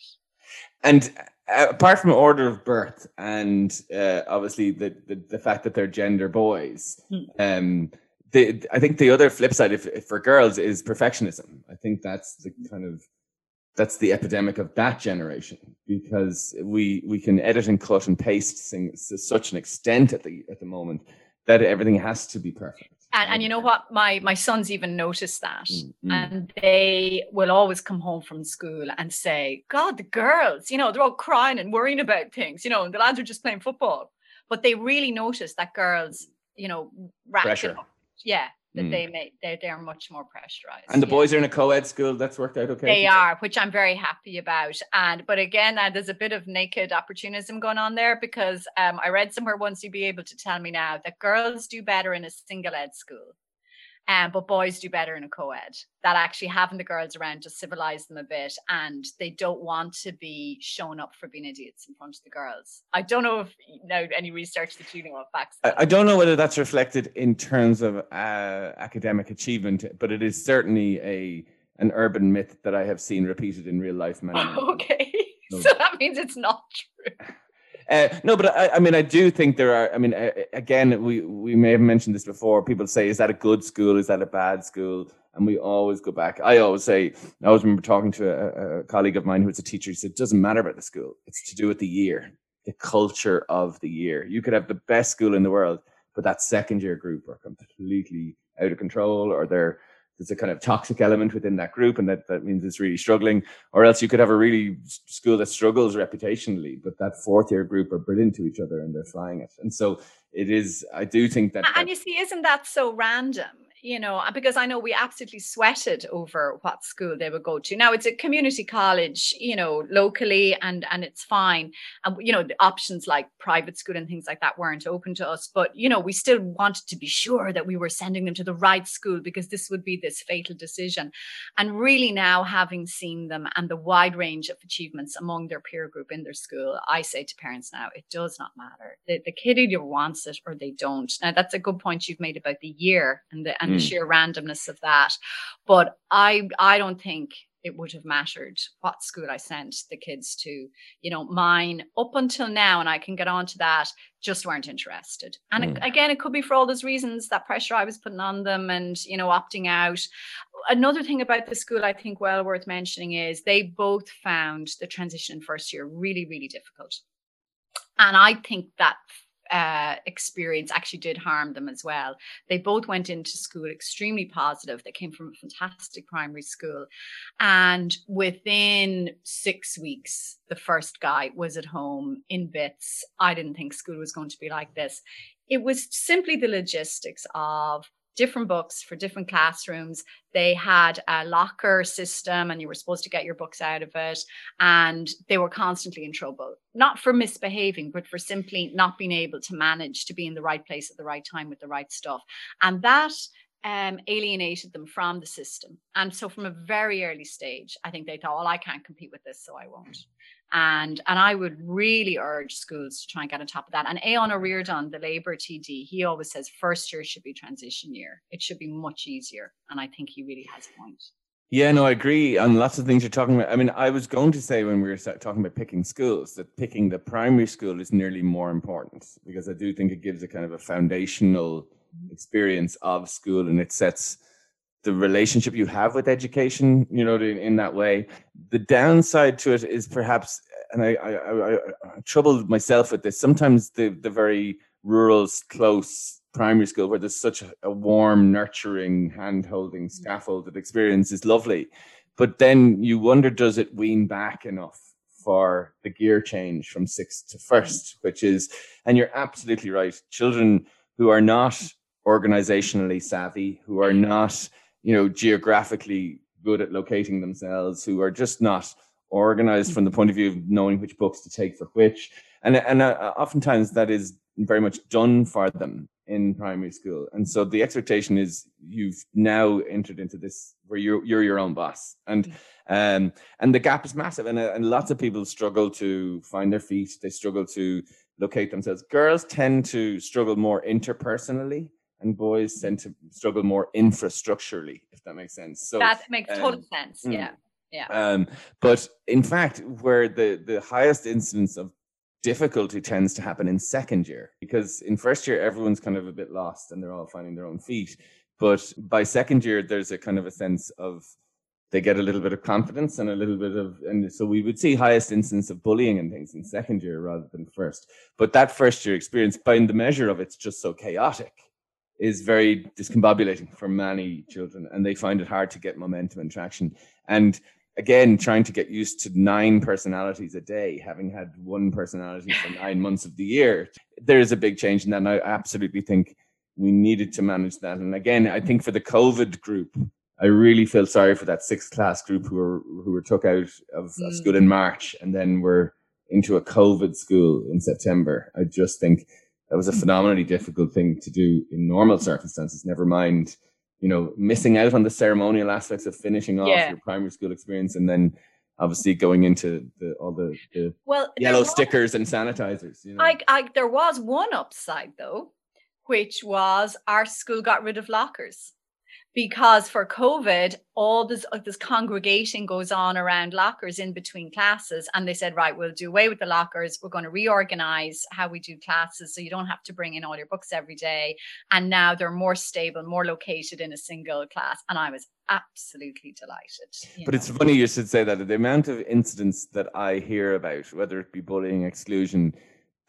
[SPEAKER 1] And uh, apart from order of birth and uh, obviously the, the, the fact that they're gender boys, hmm. um, the, I think the other flip side if, if for girls is perfectionism. I think that's the kind of that's the epidemic of that generation because we we can edit and cut and paste things to such an extent at the at the moment that everything has to be perfect.
[SPEAKER 2] And, and you know what? My my sons even noticed that, mm-hmm. and they will always come home from school and say, "God, the girls, you know, they're all crying and worrying about things, you know, and the lads are just playing football." But they really notice that girls, you know,
[SPEAKER 1] pressure.
[SPEAKER 2] Yeah, that mm. they may they they're much more pressurized.
[SPEAKER 1] And the boys are in a co-ed school. That's worked out okay.
[SPEAKER 2] They are, which I'm very happy about. And but again, uh, there's a bit of naked opportunism going on there because um, I read somewhere once you'd be able to tell me now that girls do better in a single ed school um, but boys do better in a co-ed. That actually having the girls around just civilize them a bit, and they don't want to be shown up for being idiots in front of the girls. I don't know if you know any research that you know of facts.
[SPEAKER 1] I, I don't know whether that's reflected in terms of uh, academic achievement, but it is certainly a an urban myth that I have seen repeated in real life. Many,
[SPEAKER 2] many okay, so that means it's not true.
[SPEAKER 1] Uh, no, but I, I, mean, I do think there are. I mean, uh, again, we we may have mentioned this before. People say, "Is that a good school? Is that a bad school?" And we always go back. I always say, I always remember talking to a, a colleague of mine who was a teacher. He said, "It doesn't matter about the school. It's to do with the year, the culture of the year. You could have the best school in the world, but that second year group are completely out of control, or they're there's a kind of toxic element within that group and that, that means it's really struggling. Or else you could have a really school that struggles reputationally but that fourth year group are brilliant to each other and they're flying it. And so it is i do think that
[SPEAKER 2] and you see isn't that so random you know, uh, because I know we absolutely sweated over what school they would go to. Now it's a community college, you know, locally, and and it's fine. And you know, the options like private school and things like that weren't open to us. But you know, we still wanted to be sure that we were sending them to the right school because this would be this fatal decision. And really, now having seen them and the wide range of achievements among their peer group in their school, I say to parents now, it does not matter. The, the kid either wants it or they don't. Now that's a good point you've made about the year and the and the mm. sheer randomness of that. But I I don't think it would have mattered what school I sent the kids to. You know, mine up until now, and I can get on to that, just weren't interested. And mm. again, it could be for all those reasons that pressure I was putting on them and, you know, opting out. Another thing about the school I think well worth mentioning is they both found the transition in first year really, really difficult. And I think that uh, experience actually did harm them as well. They both went into school extremely positive. They came from a fantastic primary school. And within six weeks, the first guy was at home in bits. I didn't think school was going to be like this. It was simply the logistics of different books for different classrooms. They had a locker system and you were supposed to get your books out of it. And they were constantly in trouble, not for misbehaving, but for simply not being able to manage to be in the right place at the right time with the right stuff. And that um, alienated them from the system. And so from a very early stage, I think they thought, well, I can't compete with this, so I won't and and I would really urge schools to try and get on top of that. And Aodhán Ó Ríordáin, the Labour TD, he always says first year should be transition year. It should be much easier, and I think he really has a point.
[SPEAKER 1] Yeah, no, I agree on lots of things you're talking about. I mean, I was going to say when we were talking about picking schools that picking the primary school is nearly more important because I do think it gives a kind of a foundational experience of school and it sets the relationship you have with education, you know, in, in that way. The downside to it is perhaps, and I, I, I, I troubled myself with this. Sometimes the the very rural, close primary school where there's such a, warm, nurturing, hand-holding, mm. scaffolded experience is lovely, but then you wonder, does it wean back enough? For the gear change from sixth to first, mm. which is, and you're absolutely right. Children who are not organizationally savvy, who are mm. not you know, geographically good at locating themselves, who are just not organized from the point of view of knowing which books to take for which. And, and uh, oftentimes that is very much done for them in primary school. And so the expectation is you've now entered into this where you're, you're your own boss. And, mm. um, and the gap is massive. And, uh, and lots of people struggle to find their feet. They struggle to locate themselves. Girls tend to struggle more interpersonally and boys tend to struggle more infrastructurally, if that makes sense.
[SPEAKER 2] So that makes um, total sense. Mm. Yeah. Yeah.
[SPEAKER 1] Um, but in fact, where the, the highest incidence of difficulty tends to happen in second year because in first year everyone's kind of a bit lost and they're all finding their own feet but by second year there's a kind of a sense of they get a little bit of confidence and a little bit of and so we would see highest instance of bullying and things in second year rather than first but that first year experience by the measure of it's just so chaotic is very discombobulating for many children and they find it hard to get momentum and traction. And again trying to get used to nine personalities a day having had one personality for nine months of the year there is a big change in that and i absolutely think we needed to manage that. And again i think for the covid group i really feel sorry for that sixth class group who were who were took out of, mm. of school in march and then were into a covid school in september. I just think that was a mm-hmm. phenomenally difficult thing to do in normal circumstances never mind you know, missing out on the ceremonial aspects of finishing off yeah. your primary school experience and then obviously going into the, all the, the well, yellow was, stickers and sanitizers. You know?
[SPEAKER 2] I, I, there was one upside though, which was our school got rid of lockers because for COVID, all this this congregation goes on around lockers in between classes, and they said, right, we'll do away with the lockers. We're going to reorganize how we do classes, so you don't have to bring in all your books every day. And now they're more stable, more located in a single class, and I was absolutely delighted.
[SPEAKER 1] But know. it's funny you should say that the amount of incidents that I hear about, whether it be bullying, exclusion,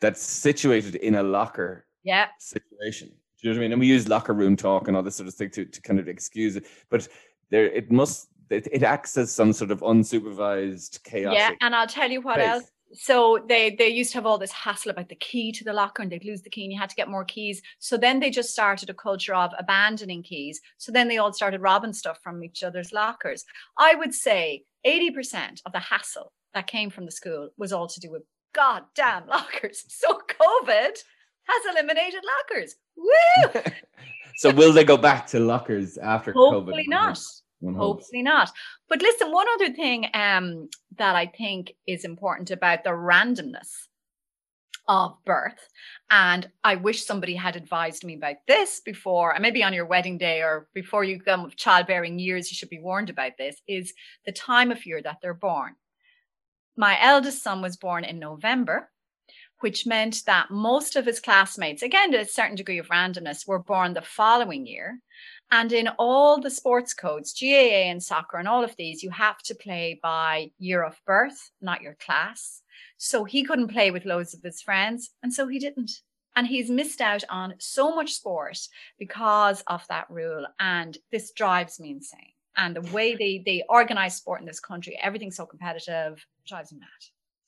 [SPEAKER 1] that's situated in a locker
[SPEAKER 2] yeah.
[SPEAKER 1] situation you know what I mean? And we use locker room talk and all this sort of thing to, to kind of excuse it. But there, it must, it, it acts as some sort of unsupervised chaos.
[SPEAKER 2] Yeah, and I'll tell you what space. else. So they they used to have all this hassle about the key to the locker and they'd lose the key and you had to get more keys. So then they just started a culture of abandoning keys. So then they all started robbing stuff from each other's lockers. I would say 80% of the hassle that came from the school was all to do with goddamn lockers. So COVID has eliminated lockers. Woo!
[SPEAKER 1] so will they go back to lockers after
[SPEAKER 2] Hopefully COVID? not. Hopefully not. But listen, one other thing um, that I think is important about the randomness of birth, and I wish somebody had advised me about this before, and maybe on your wedding day or before you come of childbearing years, you should be warned about this, is the time of year that they're born. My eldest son was born in November which meant that most of his classmates, again, to a certain degree of randomness, were born the following year. And in all the sports codes, GAA and soccer and all of these, you have to play by year of birth, not your class. So he couldn't play with loads of his friends, and so he didn't. And he's missed out on so much sport because of that rule. And this drives me insane. And the way they, they organize sport in this country, everything's so competitive, drives me mad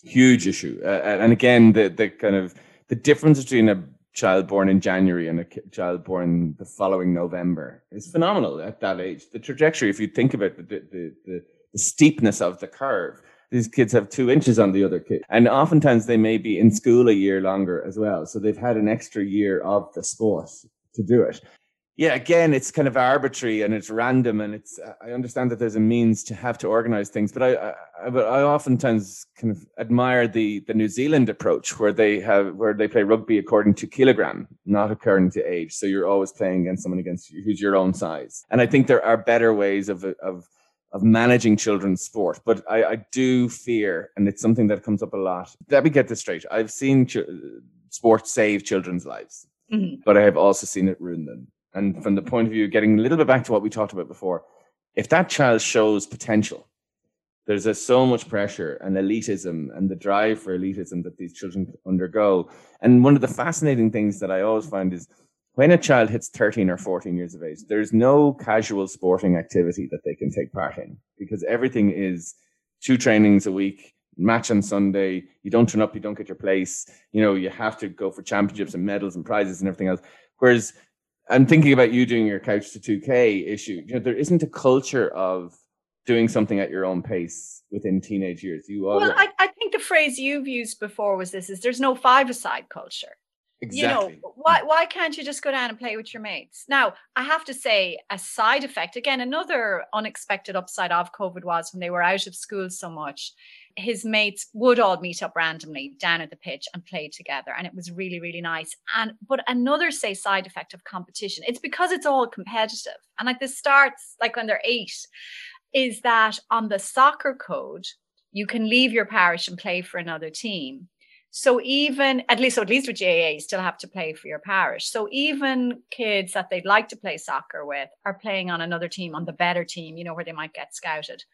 [SPEAKER 1] huge issue. Uh, and again, the the kind of the difference between a child born in January and a child born the following November is phenomenal at that age. The trajectory, if you think about the the, the, the steepness of the curve, these kids have two inches on the other kid. And oftentimes they may be in school a year longer as well. So they've had an extra year of the sport to do it yeah again it's kind of arbitrary and it's random and it's i understand that there's a means to have to organize things but i i, I oftentimes kind of admire the the new zealand approach where they have where they play rugby according to kilogram not according to age. So you're always playing against someone against you who's your own size. And i think there are better ways of of of managing children's sport but i i do fear and it's something that comes up a lot. Let me get this straight. I've seen ch- sport save children's lives mm-hmm. but i have also seen it ruin them and from the point of view, getting a little bit back to what we talked about before, if that child shows potential, there's a, so much pressure and elitism and the drive for elitism that these children undergo. And one of the fascinating things that I always find is when a child hits 13 or 14 years of age, there's no casual sporting activity that they can take part in because everything is two trainings a week, match on Sunday. You don't turn up, you don't get your place. You know, you have to go for championships and medals and prizes and everything else. Whereas I'm thinking about you doing your couch to 2K issue. You know, there isn't a culture of doing something at your own pace within teenage years. You
[SPEAKER 2] well, I, I think the phrase you've used before was this: is there's no five-a-side culture.
[SPEAKER 1] Exactly.
[SPEAKER 2] You know, why why can't you just go down and play with your mates? Now, I have to say, a side effect, again, another unexpected upside of COVID was when they were out of school so much, his mates would all meet up randomly down at the pitch and play together. And it was really, really nice. And but another say side effect of competition, it's because it's all competitive. And like this starts like when they're eight, is that on the soccer code, you can leave your parish and play for another team so even at least, so at least with GAA, you still have to play for your parish. So even kids that they'd like to play soccer with are playing on another team, on the better team, you know, where they might get scouted.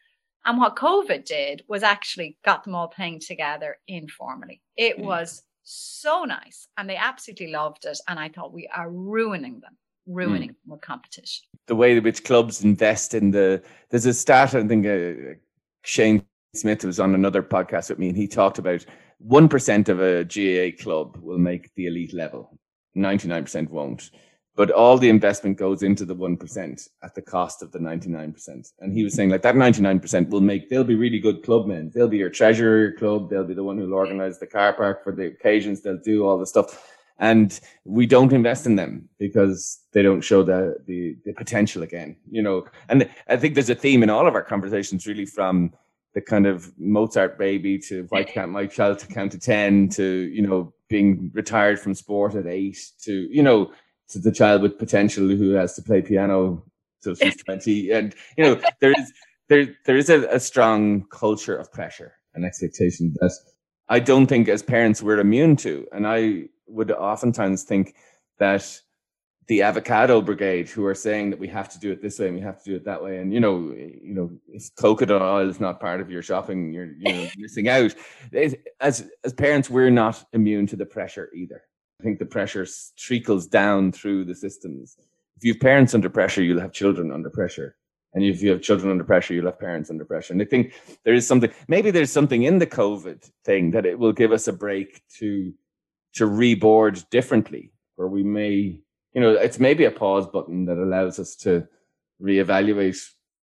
[SPEAKER 2] And what COVID did was actually got them all playing together informally. It mm. was so nice and they absolutely loved it. And I thought we are ruining them, ruining mm. with competition.
[SPEAKER 1] The way in which clubs invest in the, there's a stat, I think uh, Shane Smith was on another podcast with me and he talked about 1% of a GAA club will make the elite level, 99% won't. But all the investment goes into the 1% at the cost of the 99%. And he was saying, like, that 99% will make, they'll be really good clubmen. They'll be your treasurer, your club. They'll be the one who'll organize the car park for the occasions. They'll do all the stuff. And we don't invest in them because they don't show the, the, the potential again, you know. And I think there's a theme in all of our conversations, really, from the kind of Mozart baby to why can't my child to count to 10 to, you know, being retired from sport at eight to, you know, to the child with potential who has to play piano till she's 20. And, you know, there is, there, there is a, a strong culture of pressure and expectation that I don't think as parents we're immune to. And I would oftentimes think that the avocado brigade who are saying that we have to do it this way and we have to do it that way. And you know, you know, if coconut oil is not part of your shopping, you're you know missing out. As as parents, we're not immune to the pressure either. I think the pressure trickles down through the systems. If you have parents under pressure, you'll have children under pressure. And if you have children under pressure, you'll have parents under pressure. And I think there is something, maybe there's something in the COVID thing that it will give us a break to to reboard differently, where we may you know, it's maybe a pause button that allows us to reevaluate.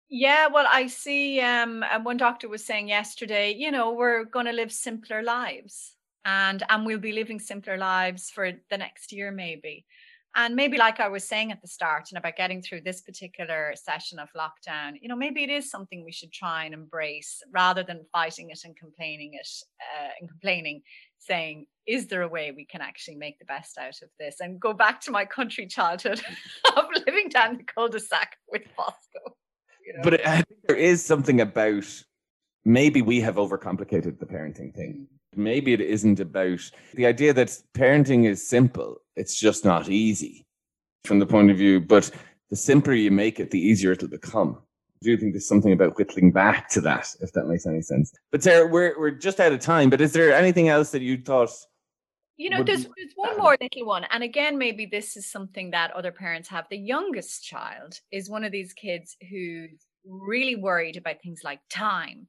[SPEAKER 2] Yeah, well, I see. Um, and one doctor was saying yesterday, you know, we're going to live simpler lives, and and we'll be living simpler lives for the next year, maybe. And maybe, like I was saying at the start, and about getting through this particular session of lockdown, you know, maybe it is something we should try and embrace rather than fighting it and complaining it uh, and complaining saying, is there a way we can actually make the best out of this and go back to my country childhood of living down the cul-de-sac with Bosco?
[SPEAKER 1] You know? But I think there is something about maybe we have overcomplicated the parenting thing. Maybe it isn't about the idea that parenting is simple. It's just not easy from the point of view, but the simpler you make it, the easier it'll become do you think there's something about whittling back to that, if that makes any sense. But Sarah, we're we're just out of time. But is there anything else that you thought?
[SPEAKER 2] You know, there's there's one more little one, and again, maybe this is something that other parents have. The youngest child is one of these kids who's really worried about things like time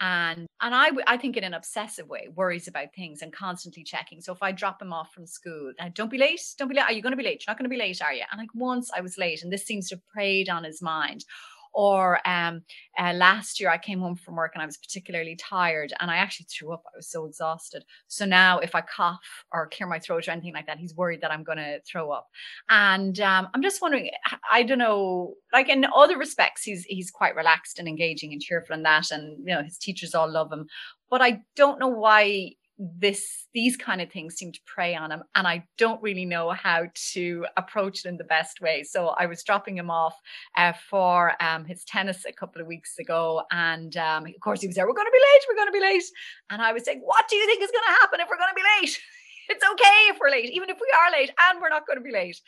[SPEAKER 2] and and I I think in an obsessive way worries about things and constantly checking. So if I drop him off from school, uh, don't be late, don't be late. Are you going to be late? You're not going to be late, are you? And like once I was late, and this seems to have preyed on his mind. Or um, uh, last year, I came home from work and I was particularly tired and I actually threw up. I was so exhausted. So now, if I cough or clear my throat or anything like that, he's worried that I'm going to throw up. And um, I'm just wondering, I don't know, like in other respects, he's he's quite relaxed and engaging and cheerful and that, and you know his teachers all love him. But I don't know why this these kind of things seem to prey on him and i don't really know how to approach it in the best way so i was dropping him off uh, for um, his tennis a couple of weeks ago and um, of course he was there we're going to be late we're going to be late and i was saying what do you think is going to happen if we're going to be late it's okay if we're late even if we are late and we're not going to be late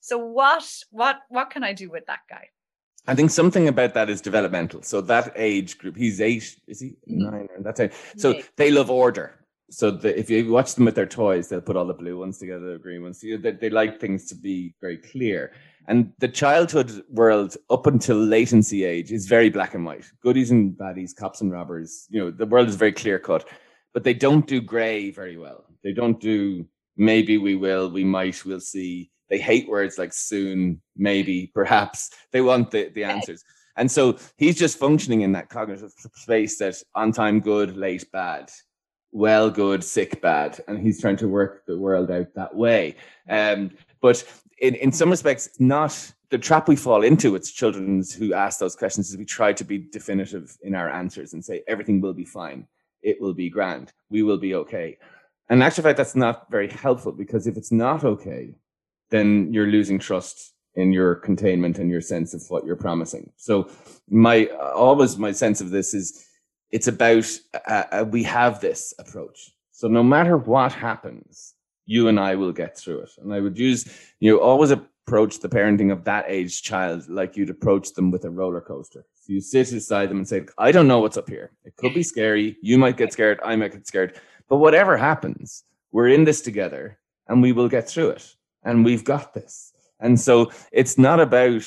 [SPEAKER 2] so what what what can i do with that guy
[SPEAKER 1] I think something about that is developmental. So that age group, he's eight, is he mm-hmm. nine? Or that time. So they love order so the, if you watch them with their toys, they'll put all the blue ones together, the green ones. They, they like things to be very clear. And the childhood world, up until latency age, is very black and white. Goodies and baddies, cops and robbers. You know, the world is very clear cut. But they don't do grey very well. They don't do maybe we will, we might, we'll see. They hate words like soon, maybe, perhaps. They want the, the answers. And so he's just functioning in that cognitive space that on time good, late bad, well good, sick bad, and he's trying to work the world out that way. Um, but in in some respects, not the trap we fall into it's children who ask those questions is we try to be definitive in our answers and say everything will be fine, it will be grand, we will be okay. And actually, fact, that's not very helpful because if it's not okay, then you're losing trust in your containment and your sense of what you're promising. So my always my sense of this is it's about uh, uh, we have this approach. So no matter what happens, you and I will get through it. And I would use you know always approach the parenting of that age child like you'd approach them with a roller coaster. So you sit beside them and say, I don't know what's up here. It could be scary. You might get scared. I might get scared. But whatever happens, we're in this together and we will get through it. And we've got this. And so it's not about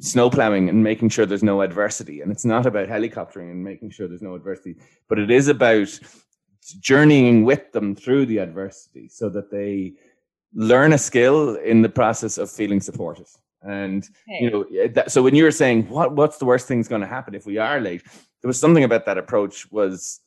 [SPEAKER 1] snow plowing and making sure there's no adversity. And it's not about helicoptering and making sure there's no adversity, but it is about journeying with them through the adversity so that they learn a skill in the process of feeling supported. And okay. you know, eh, that, so when you were saying what what's the worst thing's going to happen if we are late, there was something about that approach was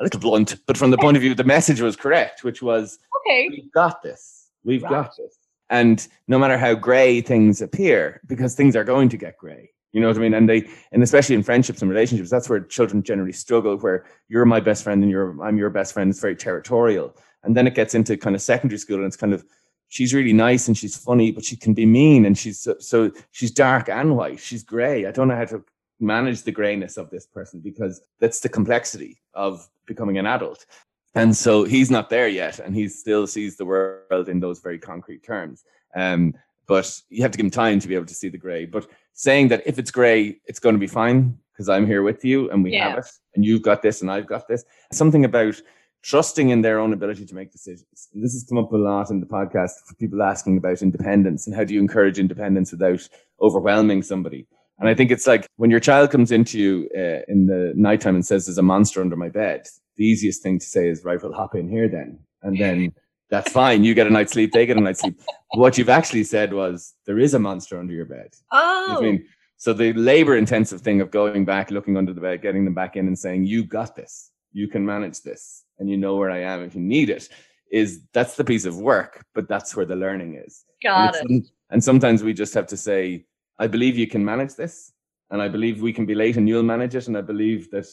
[SPEAKER 1] a little blunt, but from the point of view, the message was correct, which was,
[SPEAKER 2] okay,
[SPEAKER 1] we've got this, we've right. got this. And no matter how gray things appear, because things are going to get gray, you know what I mean? And they, and especially in friendships and relationships, that's where children generally struggle, where you're my best friend and you're, I'm your best friend. It's very territorial. And then it gets into kind of secondary school and it's kind of, she's really nice and she's funny, but she can be mean and she's so, so she's dark and white. She's gray. I don't know how to manage the grayness of this person because that's the complexity of becoming an adult. And so he's not there yet, and he still sees the world in those very concrete terms. Um, but you have to give him time to be able to see the gray. But saying that if it's gray, it's going to be fine because I'm here with you and we yeah. have it, and you've got this and I've got this. Something about trusting in their own ability to make decisions. And this has come up a lot in the podcast for people asking about independence and how do you encourage independence without overwhelming somebody. And I think it's like when your child comes into you uh, in the nighttime and says, "There's a monster under my bed." The easiest thing to say is, "Right, we'll hop in here then," and then that's fine. You get a night's sleep, they get a night's sleep. what you've actually said was, "There is a monster under your bed."
[SPEAKER 2] Oh,
[SPEAKER 1] I mean, so the labor-intensive thing of going back, looking under the bed, getting them back in, and saying, "You got this. You can manage this, and you know where I am if you need it." Is that's the piece of work, but that's where the learning is.
[SPEAKER 2] Got
[SPEAKER 1] and it. And sometimes we just have to say, I believe you can manage this, and I believe we can be late and you'll manage it. And I believe that,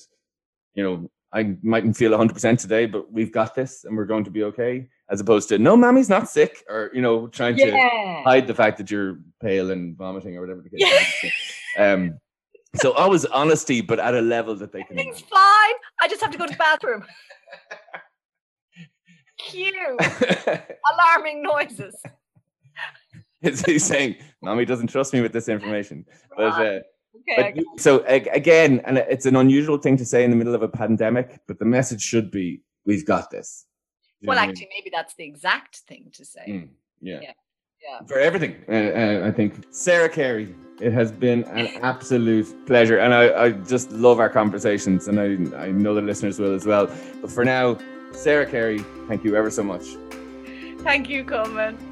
[SPEAKER 1] you know, I mightn't feel 100% today, but we've got this and we're going to be okay. As opposed to, no, mommy's not sick, or, you know, trying yeah. to hide the fact that you're pale and vomiting or whatever the case yeah. Um, so always honesty, but at a level that they can.
[SPEAKER 2] It's fine. I just have to go to the bathroom. Cue alarming noises.
[SPEAKER 1] he's saying, "Mommy doesn't trust me with this information." But, uh, okay, but so again, and it's an unusual thing to say in the middle of a pandemic, but the message should be, "We've got this."
[SPEAKER 2] You well, actually, I mean? maybe that's the exact thing to say.
[SPEAKER 1] Mm, yeah.
[SPEAKER 2] yeah. Yeah.
[SPEAKER 1] For everything, uh, uh, I think Sarah Carey. It has been an absolute pleasure, and I, I just love our conversations, and I, I know the listeners will as well. But for now, Sarah Carey, thank you ever so much.
[SPEAKER 2] Thank you, Colman.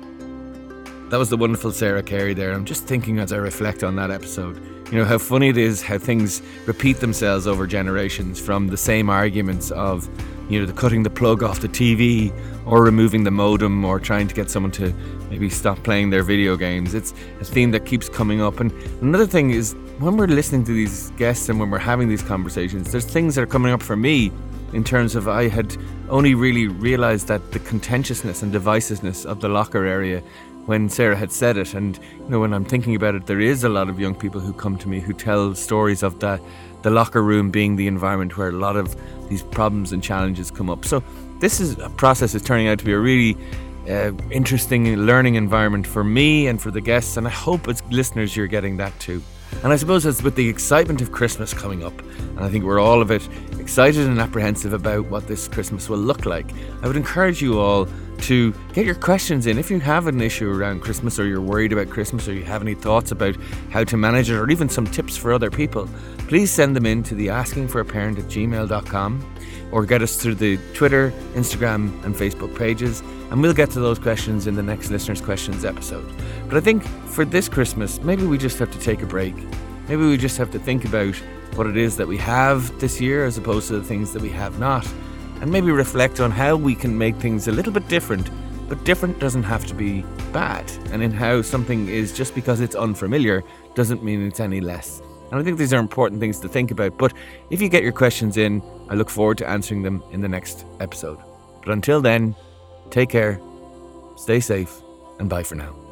[SPEAKER 1] That was the wonderful Sarah Carey there. I'm just thinking as I reflect on that episode, you know, how funny it is how things repeat themselves over generations from the same arguments of, you know, the cutting the plug off the TV or removing the modem or trying to get someone to maybe stop playing their video games. It's a theme that keeps coming up. And another thing is when we're listening to these guests and when we're having these conversations, there's things that are coming up for me in terms of I had only really realized that the contentiousness and divisiveness of the locker area when Sarah had said it. And you know, when I'm thinking about it, there is a lot of young people who come to me who tell stories of the the locker room being the environment where a lot of these problems and challenges come up. So this is a process is turning out to be a really uh, interesting learning environment for me and for the guests, and I hope as listeners you're getting that too. And I suppose it's with the excitement of Christmas coming up, and I think we're all of it excited and apprehensive about what this Christmas will look like. I would encourage you all to get your questions in. If you have an issue around Christmas or you're worried about Christmas or you have any thoughts about how to manage it or even some tips for other people, please send them in to the asking for a parent at gmail.com or get us through the Twitter, Instagram, and Facebook pages, and we'll get to those questions in the next Listeners' Questions episode. But I think for this Christmas, maybe we just have to take a break maybe we just have to think about what it is that we have this year as opposed to the things that we have not, and maybe reflect on how we can make things a little bit different. But different doesn't have to be bad, and in how something is just because it's unfamiliar doesn't mean it's any less. And I think these are important things to think about. But if you get your questions in, I look forward to answering them in the next episode. But until then, take care, stay safe, and bye for now.